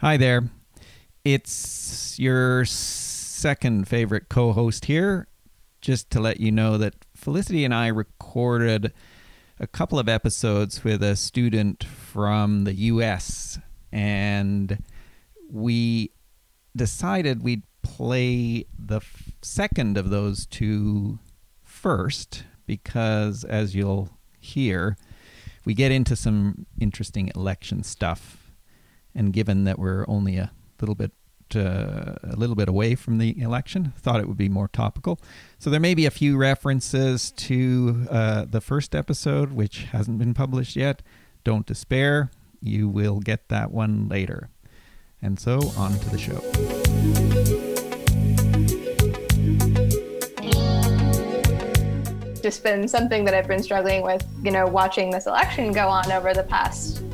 Hi there. It's your second favorite co host here. Just to let you know that Felicity and I recorded a couple of episodes with a student from the US, and we decided we'd play the second of those two first because, as you'll hear, we get into some interesting election stuff. And given that we're only a little bit uh, a little bit away from the election, thought it would be more topical. So there may be a few references to uh, the first episode, which hasn't been published yet. Don't despair; you will get that one later. And so on to the show. just been something that I've been struggling with, you know, watching this election go on over the past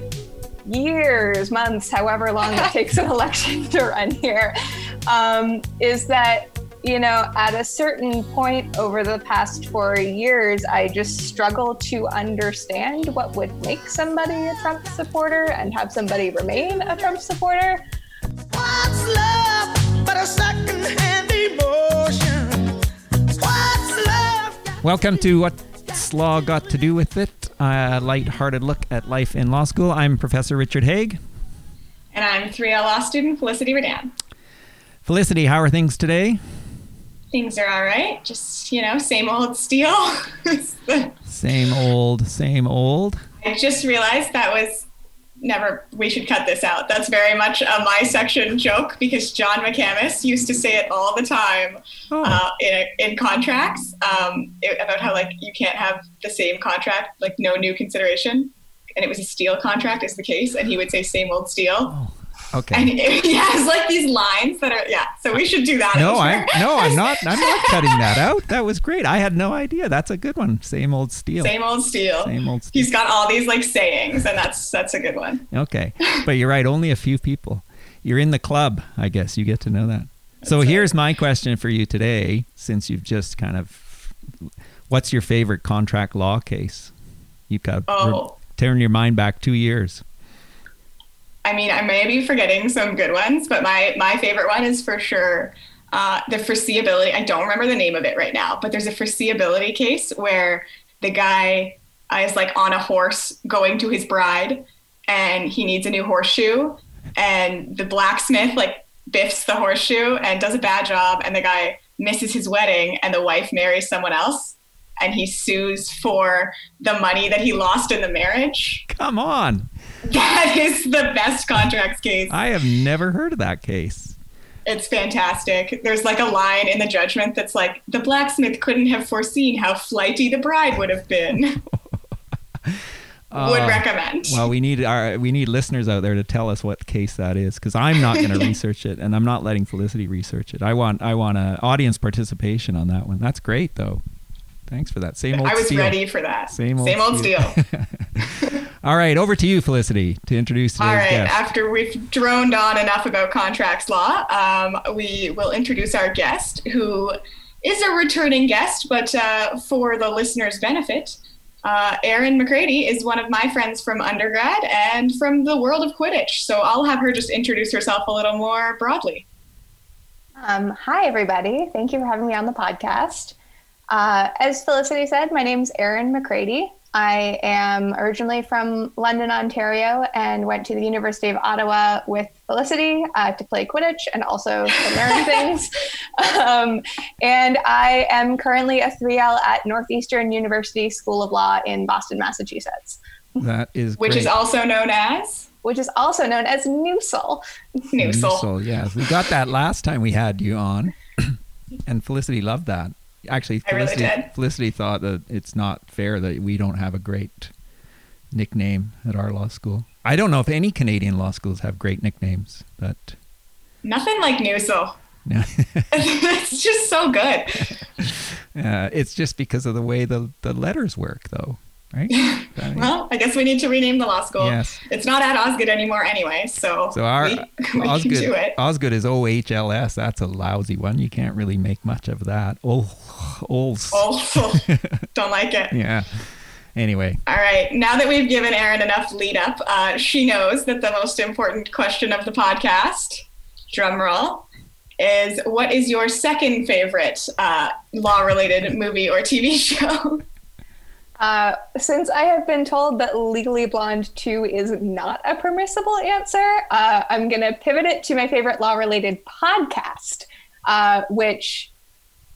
years, months, however long it takes an election to run here, um, is that, you know, at a certain point over the past four years, I just struggle to understand what would make somebody a Trump supporter and have somebody remain a Trump supporter. What's love but a second-hand emotion? Welcome to What's Law Got to Do with It? A light-hearted look at life in law school. I'm Professor Richard Haigh. And I'm 3L law student Felicity Redan. Felicity, how are things today? Things are all right. Just, you know, same old steel. same old, same old. I just realized that was never we should cut this out that's very much a my section joke because john mccamus used to say it all the time oh. uh, in, in contracts um, about how like you can't have the same contract like no new consideration and it was a steel contract is the case and he would say same old steel oh. Okay. And it, he has like these lines that are yeah. So we should do that. No, I no, I'm not. I'm not cutting that out. That was great. I had no idea. That's a good one. Same old steel. Same old steel. Same old. Steele. He's got all these like sayings, and that's that's a good one. Okay, but you're right. Only a few people. You're in the club, I guess. You get to know that. That's so right. here's my question for you today, since you've just kind of, what's your favorite contract law case? You've got oh. turn your mind back two years. I mean, I may be forgetting some good ones, but my my favorite one is for sure uh, the foreseeability. I don't remember the name of it right now, but there's a foreseeability case where the guy uh, is like on a horse going to his bride, and he needs a new horseshoe, and the blacksmith like biffs the horseshoe and does a bad job, and the guy misses his wedding, and the wife marries someone else and he sues for the money that he lost in the marriage. Come on. That is the best contracts case. I have never heard of that case. It's fantastic. There's like a line in the judgment that's like, the blacksmith couldn't have foreseen how flighty the bride would have been. Uh, would recommend. Well, we need our we need listeners out there to tell us what case that is because I'm not going to research it, and I'm not letting Felicity research it. I want I want a audience participation on that one. That's great though. Thanks for that. Same old. I was Steele. ready for that. Same old. Same old Steele. All right, over to you, Felicity, to introduce today's All right. guest. After we've droned on enough about contracts law, um, we will introduce our guest, who is a returning guest, but uh, for the listeners' benefit, uh, Erin McCready is one of my friends from undergrad and from the world of Quidditch. So I'll have her just introduce herself a little more broadly. Um, hi, everybody. Thank you for having me on the podcast. Uh, as Felicity said, my name is Erin McCready. I am originally from London, Ontario, and went to the University of Ottawa with Felicity uh, to play Quidditch and also to learn things. Um, and I am currently a 3L at Northeastern University School of Law in Boston, Massachusetts. That is Which great. is also known as? Which is also known as NUSL. NUSL. NUSL, yes. We got that last time we had you on, and Felicity loved that. Actually, Felicity, really Felicity thought that it's not fair that we don't have a great nickname at our law school. I don't know if any Canadian law schools have great nicknames, but nothing like NUSL. No. it's just so good. Uh, it's just because of the way the, the letters work, though, right? Well, I guess we need to rename the law school. Yes. It's not at Osgoode anymore anyway, so, so our, we, we Osgoode, can do it. Osgoode is OHLS. That's a lousy one. You can't really make much of that. Oh, Ols. Oh, don't like it. yeah. Anyway, All right. Now that we've given Erin enough lead up, uh, she knows that the most important question of the podcast, drum roll, is what is your second favorite uh, law related movie or TV show? Uh, since I have been told that Legally Blonde 2 is not a permissible answer, uh, I'm going to pivot it to my favorite law related podcast, uh, which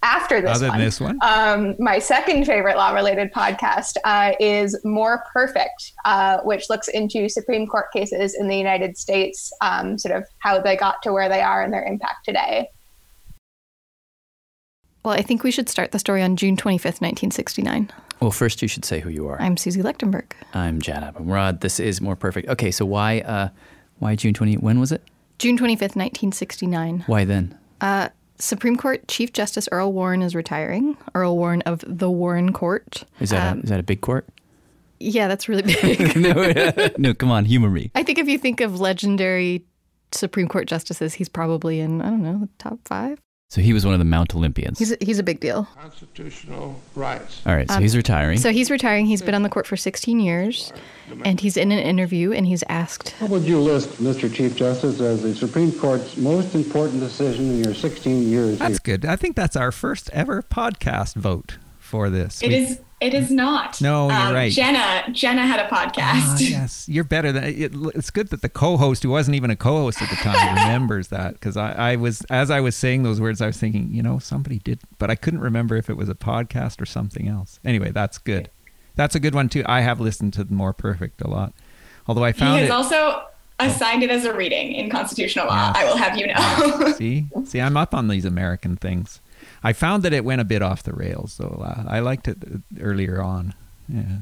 after this other one, than this one, um, my second favorite law related podcast uh, is More Perfect, uh, which looks into Supreme Court cases in the United States, um, sort of how they got to where they are and their impact today. Well, I think we should start the story on June 25th, 1969. Well, first you should say who you are. I'm Suzie Lechtenberg. I'm Jad Abumrad. This is more perfect. Okay, so why uh why June 20 when was it? June 25th, 1969. Why then? Uh, Supreme Court Chief Justice Earl Warren is retiring. Earl Warren of the Warren Court. Is that Um, a, is that a big court? Yeah, that's really big. no, no, come on, humor me. I think if you think of legendary Supreme Court justices, he's probably in, I don't know, the top five. So he was one of the Mount Olympians. He's a, he's a big deal. constitutional rights. All right, so he's um, retiring. So he's retiring. He's been on the court for 16 years, and he's in an interview and he's asked, What would you list, Mr. Chief Justice, as the Supreme Court's most important decision in your 16 years here? that's good. I think that's our first ever podcast vote for this. It We- is. It is not. No, you're Um, right. Jenna. Jenna had a podcast. Ah, yes, you're better than it, it's good that the co-host who wasn't even a co-host at the time remembers that because I, I was as I was saying those words I was thinking you know somebody did but I couldn't remember if it was a podcast or something else anyway that's good that's a good one too I have listened to the more perfect a lot although I He found has it also assigned it as a reading in constitutional law. Yes. I will have you know. see see I'm up on these American things I found that it went a bit off the rails though uh, I liked it earlier on yeah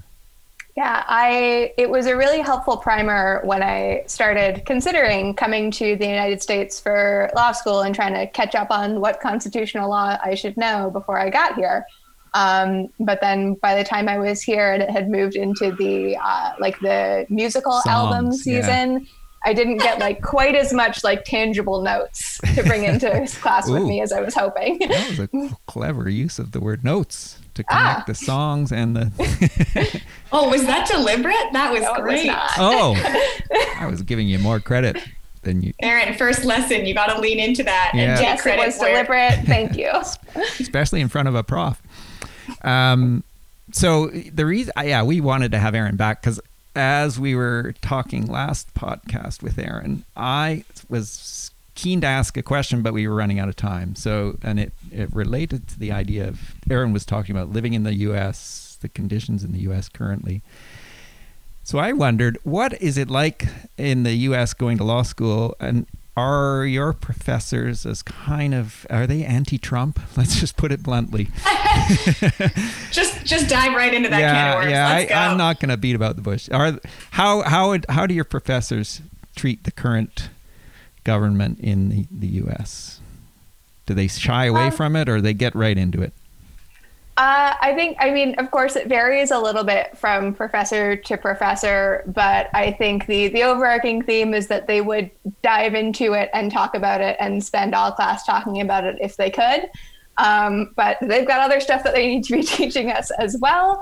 Yeah, I it was a really helpful primer when I started considering coming to the United States for law school and trying to catch up on what constitutional law I should know before I got here. Um, but then by the time I was here and it had moved into the uh, like the musical album season, yeah. Season, I didn't get like quite as much like tangible notes to bring into his class with me as I was hoping. That was a clever use of the word notes to connect Ah. the songs and the. oh, was that deliberate? That was No, it was great. not. oh, I was giving you more credit than you, Erin, first lesson, you got to lean into that Yeah. and take yes, it was where- deliberate. Thank you. especially in front of a prof. Um, so the reason, yeah, we wanted to have Erin back because as we were talking last podcast with Erin, I was keen to ask a question, but we were running out of time. So, and it, it related to the idea of Erin was talking about living in the U.S., the conditions in the U.S. currently. So I wondered, what is it like in the U.S. going to law school, and are your professors as kind of are they anti-Trump? Let's just put it bluntly. Just, just dive right into that can of yeah, worms. yeah. Let's I, I'm not going to beat about the bush. Are how how would, how do your professors treat the current government in the, the U.S.? Do they shy away Um, from it, or they get right into it? Uh, I think, I mean, of course, it varies a little bit from professor to professor, but I think the the overarching theme is that they would dive into it and talk about it and spend all class talking about it if they could. Um, but they've got other stuff that they need to be teaching us as well.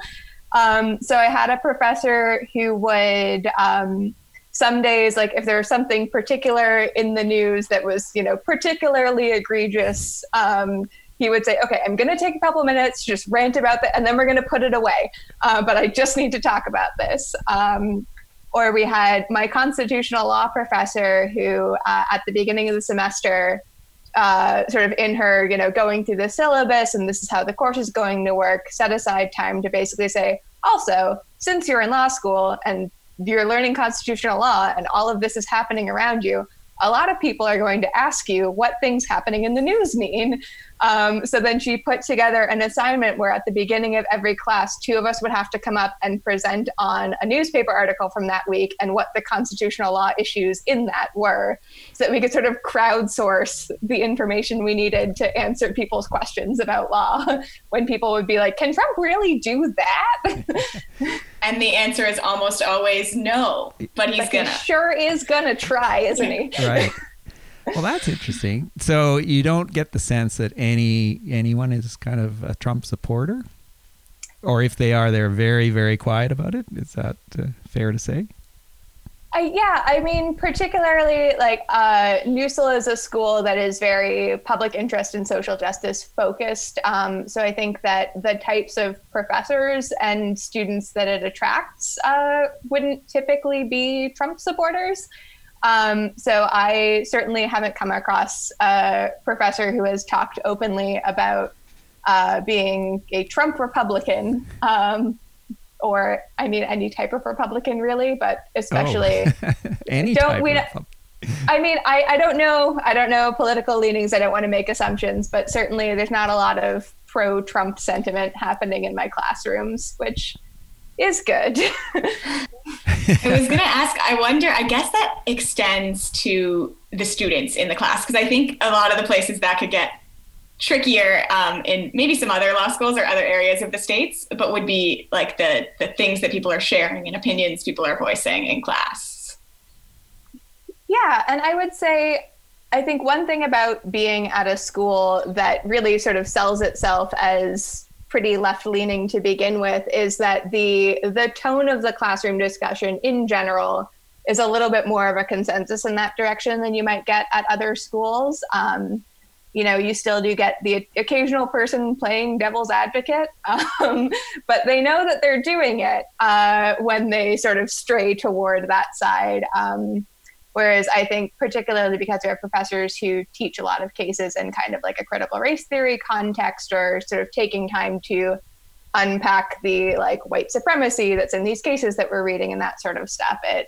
Um, so I had a professor who would. Um, some days like if there was something particular in the news that was you know particularly egregious um, he would say okay i'm going to take a couple minutes to just rant about that and then we're going to put it away uh, but i just need to talk about this um, or we had my constitutional law professor who uh, at the beginning of the semester uh, sort of in her you know going through the syllabus and this is how the course is going to work set aside time to basically say also since you're in law school and you're learning constitutional law and all of this is happening around you, a lot of people are going to ask you what things happening in the news mean. Um, so then she put together an assignment where at the beginning of every class, two of us would have to come up and present on a newspaper article from that week and what the constitutional law issues in that were, so that we could sort of crowdsource the information we needed to answer people's questions about law. when people would be like, "Can Trump really do that?" And the answer is almost always no, but he's but gonna. sure is gonna try, isn't he? right well that's interesting so you don't get the sense that any anyone is kind of a trump supporter or if they are, they're very, very quiet about it. Is that uh, fair to say? Yeah, I mean, particularly like uh, NUSL is a school that is very public interest and social justice focused. Um, so I think that the types of professors and students that it attracts uh, wouldn't typically be Trump supporters. Um, so I certainly haven't come across a professor who has talked openly about uh, being a Trump Republican. Um, or I mean any type of Republican really, but especially oh. any don't type we? of I mean, I, I don't know. I don't know political leanings. I don't want to make assumptions, but certainly there's not a lot of pro Trump sentiment happening in my classrooms, which is good. I was going to ask, I wonder, I guess that extends to the students in the class, because I think a lot of the places that could get trickier um, in maybe some other law schools or other areas of the states, but would be like the the things that people are sharing and opinions people are voicing in class. Yeah, and I would say I think one thing about being at a school that really sort of sells itself as pretty left leaning to begin with is that the the tone of the classroom discussion in general is a little bit more of a consensus in that direction than you might get at other schools. Um, you know, you still do get the occasional person playing devil's advocate, um, but they know that they're doing it uh, when they sort of stray toward that side. Um, whereas I think, particularly because we have professors who teach a lot of cases in kind of like a critical race theory context or sort of taking time to unpack the like white supremacy that's in these cases that we're reading and that sort of stuff, it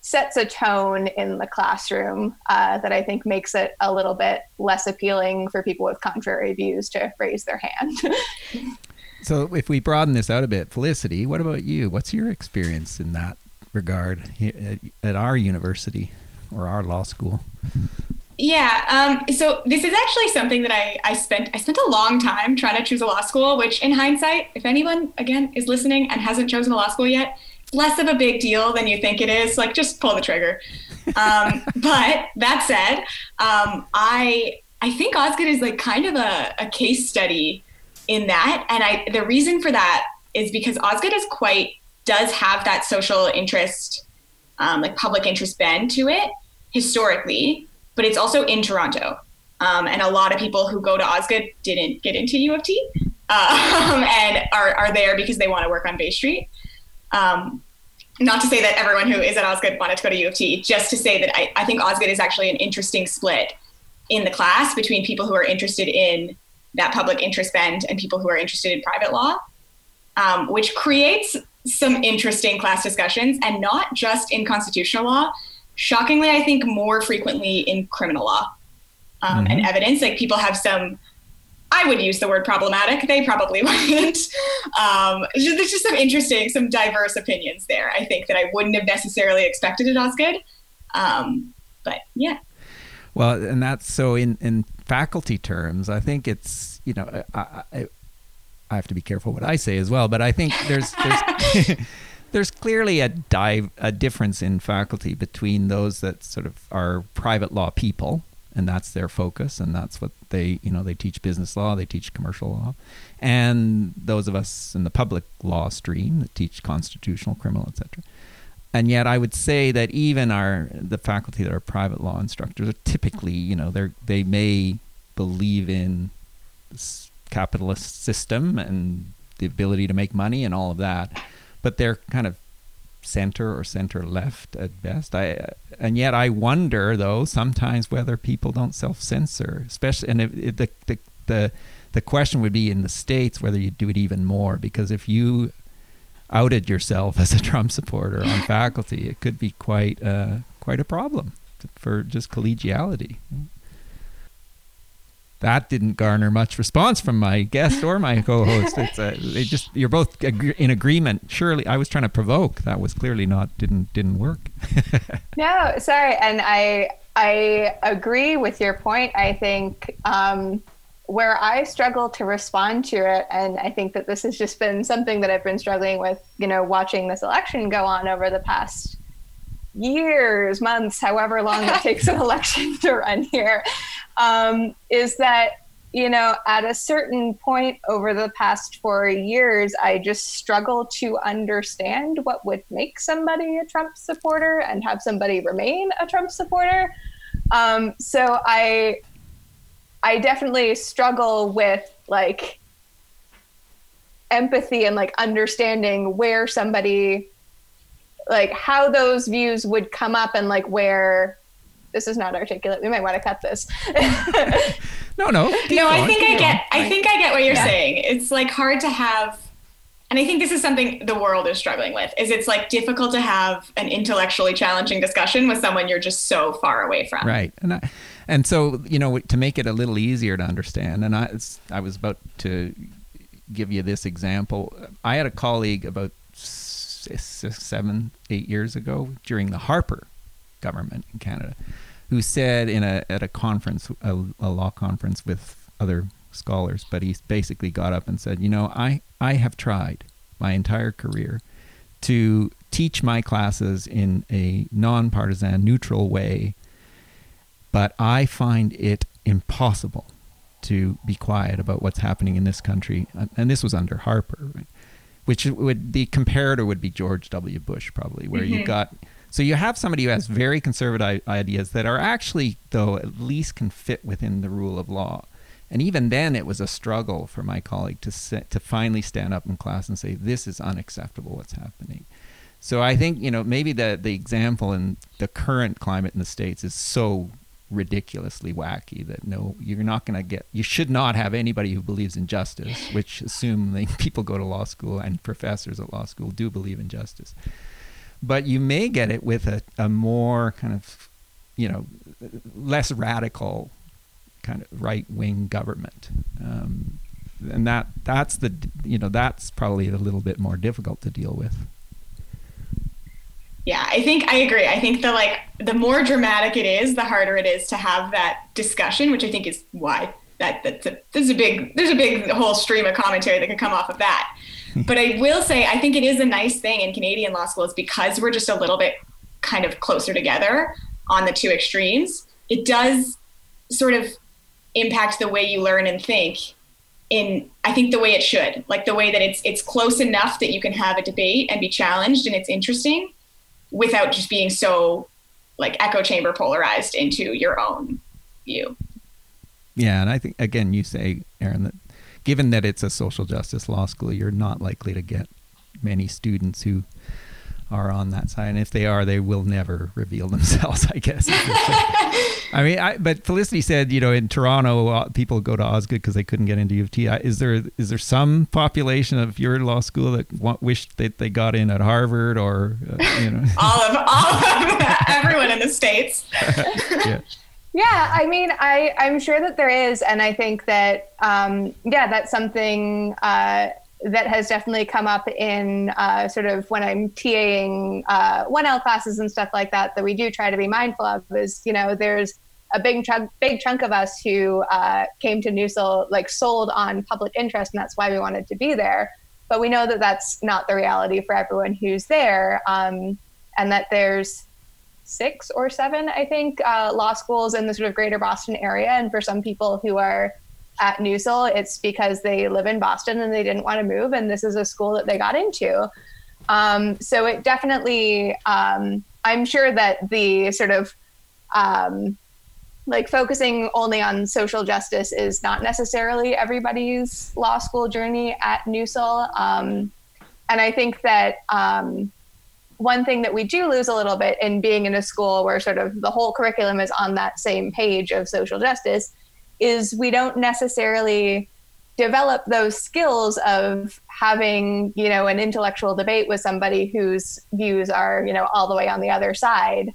sets a tone in the classroom uh, that I think makes it a little bit less appealing for people with contrary views to raise their hand. so, if we broaden this out a bit, Felicity, what about you? What's your experience in that regard at, at our university or our law school? Yeah. Um, so this is actually something that I, I spent I spent a long time trying to choose a law school, which in hindsight, if anyone again is listening and hasn't chosen a law school yet, less of a big deal than you think it is. Like, just pull the trigger. Um, but that said, um, I I think Osgoode is like kind of a, a case study in that, and I the reason for that is because Osgoode is quite does have that social interest, um, like public interest bend to it historically, but it's also in Toronto. Um, and a lot of people who go to Osgoode didn't get into U of T um, and are, are there because they want to work on Bay Street. Um, not to say that everyone who is at Osgoode wanted to go to U of T, just to say that I, I think Osgoode is actually an interesting split in the class between people who are interested in that public interest bend and people who are interested in private law, um, which creates some interesting class discussions and not just in constitutional law. Shockingly, I think more frequently in criminal law um, mm-hmm. and evidence. Like people have some I would use the word problematic. They probably wouldn't. Um, there's just some interesting, some diverse opinions there. I think that I wouldn't have necessarily expected at Osgoode. Um, but yeah. Well, and that's so in, in faculty terms, I think it's, you know, I, I, I have to be careful what I say as well, but I think there's, there's, there's clearly a dive, a difference in faculty between those that sort of are private law people and that's their focus and that's what they you know they teach business law they teach commercial law and those of us in the public law stream that teach constitutional criminal etc and yet i would say that even our the faculty that are private law instructors are typically you know they they may believe in capitalist system and the ability to make money and all of that but they're kind of center or center left at best. I and yet I wonder though sometimes whether people don't self censor, especially and it, it, the, the the the question would be in the states whether you do it even more because if you outed yourself as a Trump supporter on faculty, it could be quite uh, quite a problem for just collegiality that didn't garner much response from my guest or my co-host. It's a, they just you're both in agreement. Surely, I was trying to provoke. That was clearly not didn't didn't work. no, sorry, and I I agree with your point. I think um, where I struggle to respond to it, and I think that this has just been something that I've been struggling with. You know, watching this election go on over the past years, months, however long it takes an election to run here, um, is that you know, at a certain point over the past four years, I just struggle to understand what would make somebody a Trump supporter and have somebody remain a Trump supporter. Um, so I, I definitely struggle with like empathy and like understanding where somebody, like how those views would come up and like where this is not articulate. We might want to cut this. no, no. No, I think I get. I think I get what you're yeah. saying. It's like hard to have, and I think this is something the world is struggling with. Is it's like difficult to have an intellectually challenging discussion with someone you're just so far away from. Right, and I, and so you know to make it a little easier to understand, and I, I was about to give you this example. I had a colleague about six, seven, eight years ago during the Harper government in Canada who said in a at a conference, a, a law conference with other scholars, but he basically got up and said, "You know, I I have tried my entire career to teach my classes in a nonpartisan, neutral way, but I find it impossible to be quiet about what's happening in this country." And this was under Harper, right? Which would the comparator would be George W. Bush, probably, where mm-hmm. you got so you have somebody who has very conservative ideas that are actually, though, at least can fit within the rule of law. And even then, it was a struggle for my colleague to sit, to finally stand up in class and say, "This is unacceptable. What's happening." So I think you know maybe the the example in the current climate in the states is so ridiculously wacky that no, you're not going to get. You should not have anybody who believes in justice, which assume people go to law school and professors at law school do believe in justice but you may get it with a, a more kind of, you know, less radical kind of right wing government. Um, and that that's the you know that's probably a little bit more difficult to deal with. Yeah, I think I agree. I think the like the more dramatic it is, the harder it is to have that discussion, which I think is why that that's a, there's a big there's a big whole stream of commentary that could come off of that. Hmm. but I will say, I think it is a nice thing in Canadian law schools because we're just a little bit kind of closer together on the two extremes. It does sort of impact the way you learn and think in I think the way it should. Like the way that it's it's close enough that you can have a debate and be challenged and it's interesting without just being so like echo chamber polarized into your own view. Yeah, and I think again you say Erin, that given that it's a social justice law school, you're not likely to get many students who are on that side. And if they are, they will never reveal themselves, I guess. I mean, I, but Felicity said, you know, in Toronto, uh, people go to Osgoode because they couldn't get into U of T. Is there is there some population of your law school that want, wished that they got in at Harvard or, uh, you know? all of all of everyone in the states. yeah. Yeah, I mean, I I'm sure that there is, and I think that um, yeah, that's something uh, that has definitely come up in uh, sort of when I'm TAing uh, 1L classes and stuff like that. That we do try to be mindful of is you know there's a big chunk big chunk of us who uh, came to NUSL like sold on public interest, and that's why we wanted to be there. But we know that that's not the reality for everyone who's there, um, and that there's six or seven, I think, uh, law schools in the sort of greater Boston area. And for some people who are at NUSL, it's because they live in Boston and they didn't want to move. And this is a school that they got into. Um, so it definitely, um, I'm sure that the sort of um, like focusing only on social justice is not necessarily everybody's law school journey at NUSL. Um, and I think that um, one thing that we do lose a little bit in being in a school where sort of the whole curriculum is on that same page of social justice is we don't necessarily develop those skills of having you know an intellectual debate with somebody whose views are you know all the way on the other side.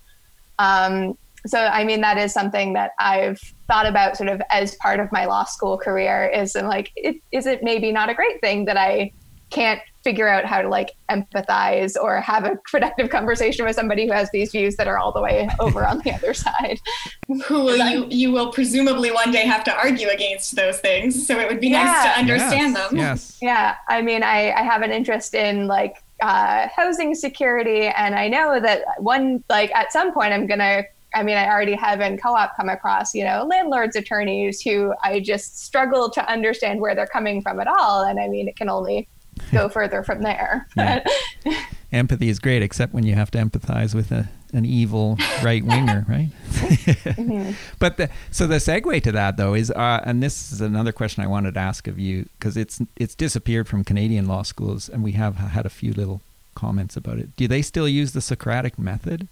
Um, so i mean that is something that i've thought about sort of as part of my law school career is and like it, is it maybe not a great thing that i can't figure out how to like empathize or have a productive conversation with somebody who has these views that are all the way over on the other side. Who you you will presumably one day have to argue against those things. So it would be yeah. nice to understand yes. them. Yes. Yeah. I mean I, I have an interest in like uh, housing security and I know that one like at some point I'm gonna I mean, I already have in co-op come across, you know, landlords attorneys who I just struggle to understand where they're coming from at all. And I mean, it can only go further from there. Yeah. Empathy is great, except when you have to empathize with a, an evil right winger, right? Mm-hmm. But the, so the segue to that though is, uh, and this is another question I wanted to ask of you because it's it's disappeared from Canadian law schools, and we have had a few little comments about it. Do they still use the Socratic method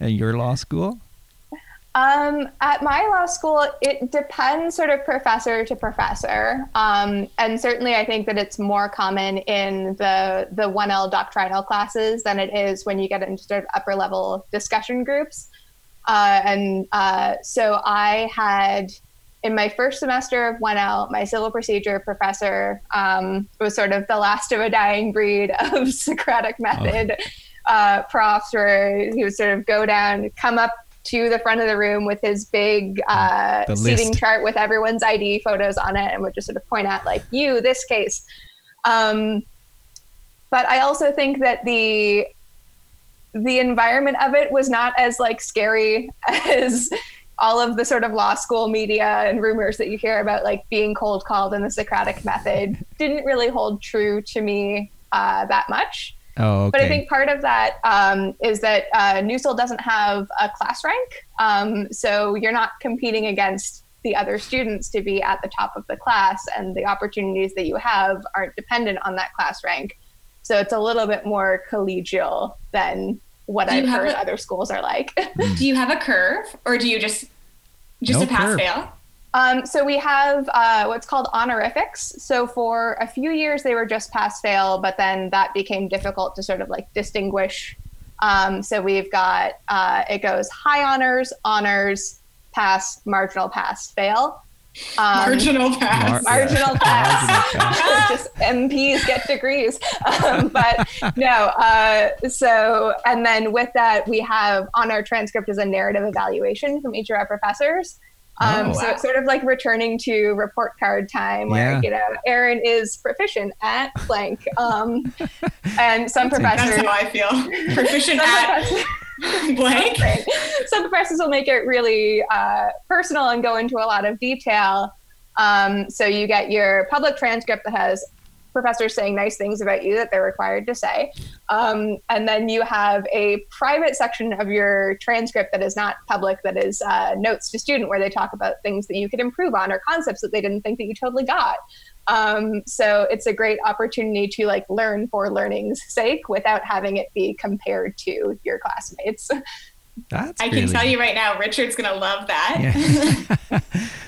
at your law school? Um, at my law school, it depends sort of professor to professor. Um, and certainly I think that it's more common in the, the 1L doctrinal classes than it is when you get into sort of upper level discussion groups. Uh, and uh, so I had, in my first semester of 1L, my civil procedure professor um, was sort of the last of a dying breed of Socratic method oh. uh, profs, where he would sort of go down, come up to the front of the room with his big uh, seating chart with everyone's ID photos on it and would just sort of point out, like, you, this case. Um, but I also think that the the environment of it was not as like scary as all of the sort of law school media and rumors that you hear about like being cold called in the Socratic method didn't really hold true to me uh, that much. Oh, okay. But I think part of that um, is that uh, NUSL doesn't have a class rank. Um, so you're not competing against the other students to be at the top of the class, and the opportunities that you have aren't dependent on that class rank. So it's a little bit more collegial than what I've heard a, other schools are like. do you have a curve, or do you just just no a pass curve. fail? Um, so we have uh, what's called honorifics. So for a few years they were just pass fail, but then that became difficult to sort of like distinguish. Um, so we've got uh, it goes high honors, honors, pass, marginal pass, fail. Um, marginal pass. Mar- marginal pass. just MPs get degrees. Um, but no, uh, so, and then with that, we have on our transcript is a narrative evaluation from each of our professors. Um, Oh, so it's sort of like returning to report card time where, Yeah. you know, Erin is proficient at blank. Um, and some professors. That's how I feel. Proficient at blank. Right. Some professors will make it really uh, personal and go into a lot of detail. Um, so you get your public transcript that has professors saying nice things about you that they're required to say. Um, and then you have a private section of your transcript that is not public, that is uh, notes to student, where they talk about things that you could improve on or concepts that they didn't think that you totally got. Um, so it's a great opportunity to like learn for learning's sake without having it be compared to your classmates. That's I can tell you right now, Richard's gonna love that. Yeah.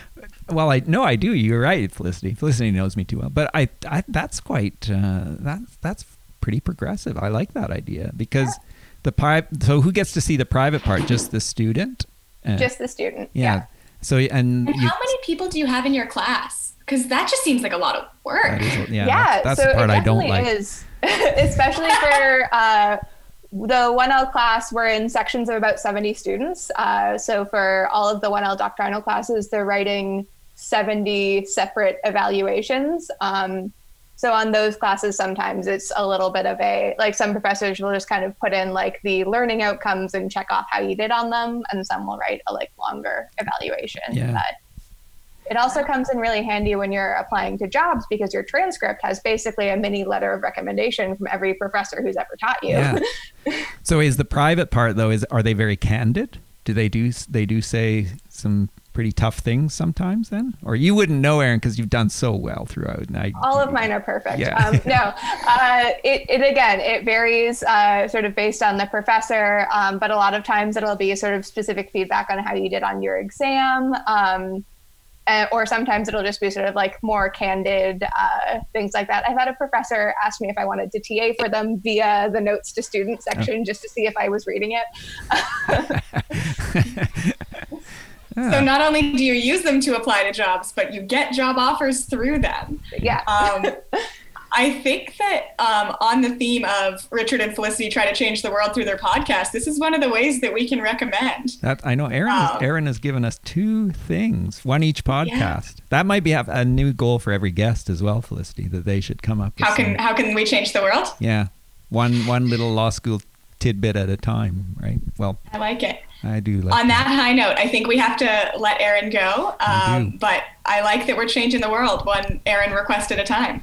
well, I no, I do. You're right, Felicity. Felicity knows me too well, but I, I that's quite uh, that that's pretty progressive. I like that idea because the pri- So who gets to see the private part? Just the student. Uh, Just the student. yeah. So and, And you, how many people do you have in your class? Because that just seems like a lot of work. that is, yeah, Yeah, that's, that's so the part it I don't like. is, especially for uh, the 1L class. We're in sections of about 70 students. Uh, so for all of the 1L doctrinal classes, they're writing 70 separate evaluations. Um, so on those classes, sometimes it's a little bit of a like some professors will just kind of put in like the learning outcomes and check off how you did on them, and some will write a like longer evaluation. Yeah. But it also comes in really handy when you're applying to jobs because your transcript has basically a mini letter of recommendation from every professor who's ever taught you. Yeah. so is the private part though? Is are they very candid? Do they do they do say some pretty tough things sometimes then? Or you wouldn't know, Erin, because you've done so well throughout. And I, All of mine are perfect. Yeah. Um, no, uh, it, it again, it varies uh, sort of based on the professor, um, but a lot of times it'll be sort of specific feedback on how you did on your exam. Um, uh, or sometimes it'll just be sort of like more candid uh, things like that. I've had a professor ask me if I wanted to TA for them via the notes to student section just to see if I was reading it. So not only do you use them to apply to jobs, but you get job offers through them. yeah. Um, I think that um, on the theme of Richard and Felicity try to change the world through their podcast, this is one of the ways that we can recommend. That I know Erin. Um, Erin has given us two things, one each podcast. That might be have a new goal for every guest as well, Felicity. That they should come up. With How can some- how can we change the world? yeah, one one little law school tidbit at a time, right? Well, I like it. I do like On that high note, I think we have to let Erin go. do. Um, but I like that we're changing the world one Erin request at a time.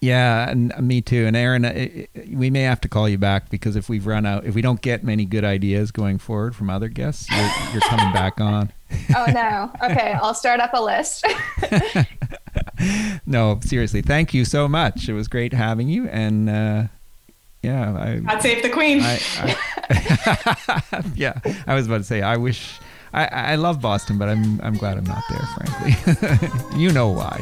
Yeah, and me too. And Erin, uh, uh, we may have to call you back because if we've run out, if we don't get many good ideas going forward from other guests, you're, you're coming back on. Oh no. Okay, I'll start up a list. No, seriously, thank you so much. It was great having you, and uh, yeah, I, God save the queen. I, I yeah, I was about to say I wish I, I love Boston, but I'm I'm glad I'm not there, frankly. you know why.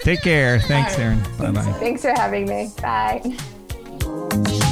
Take care. Thanks, Erin. Bye bye. Thanks for having me. Bye.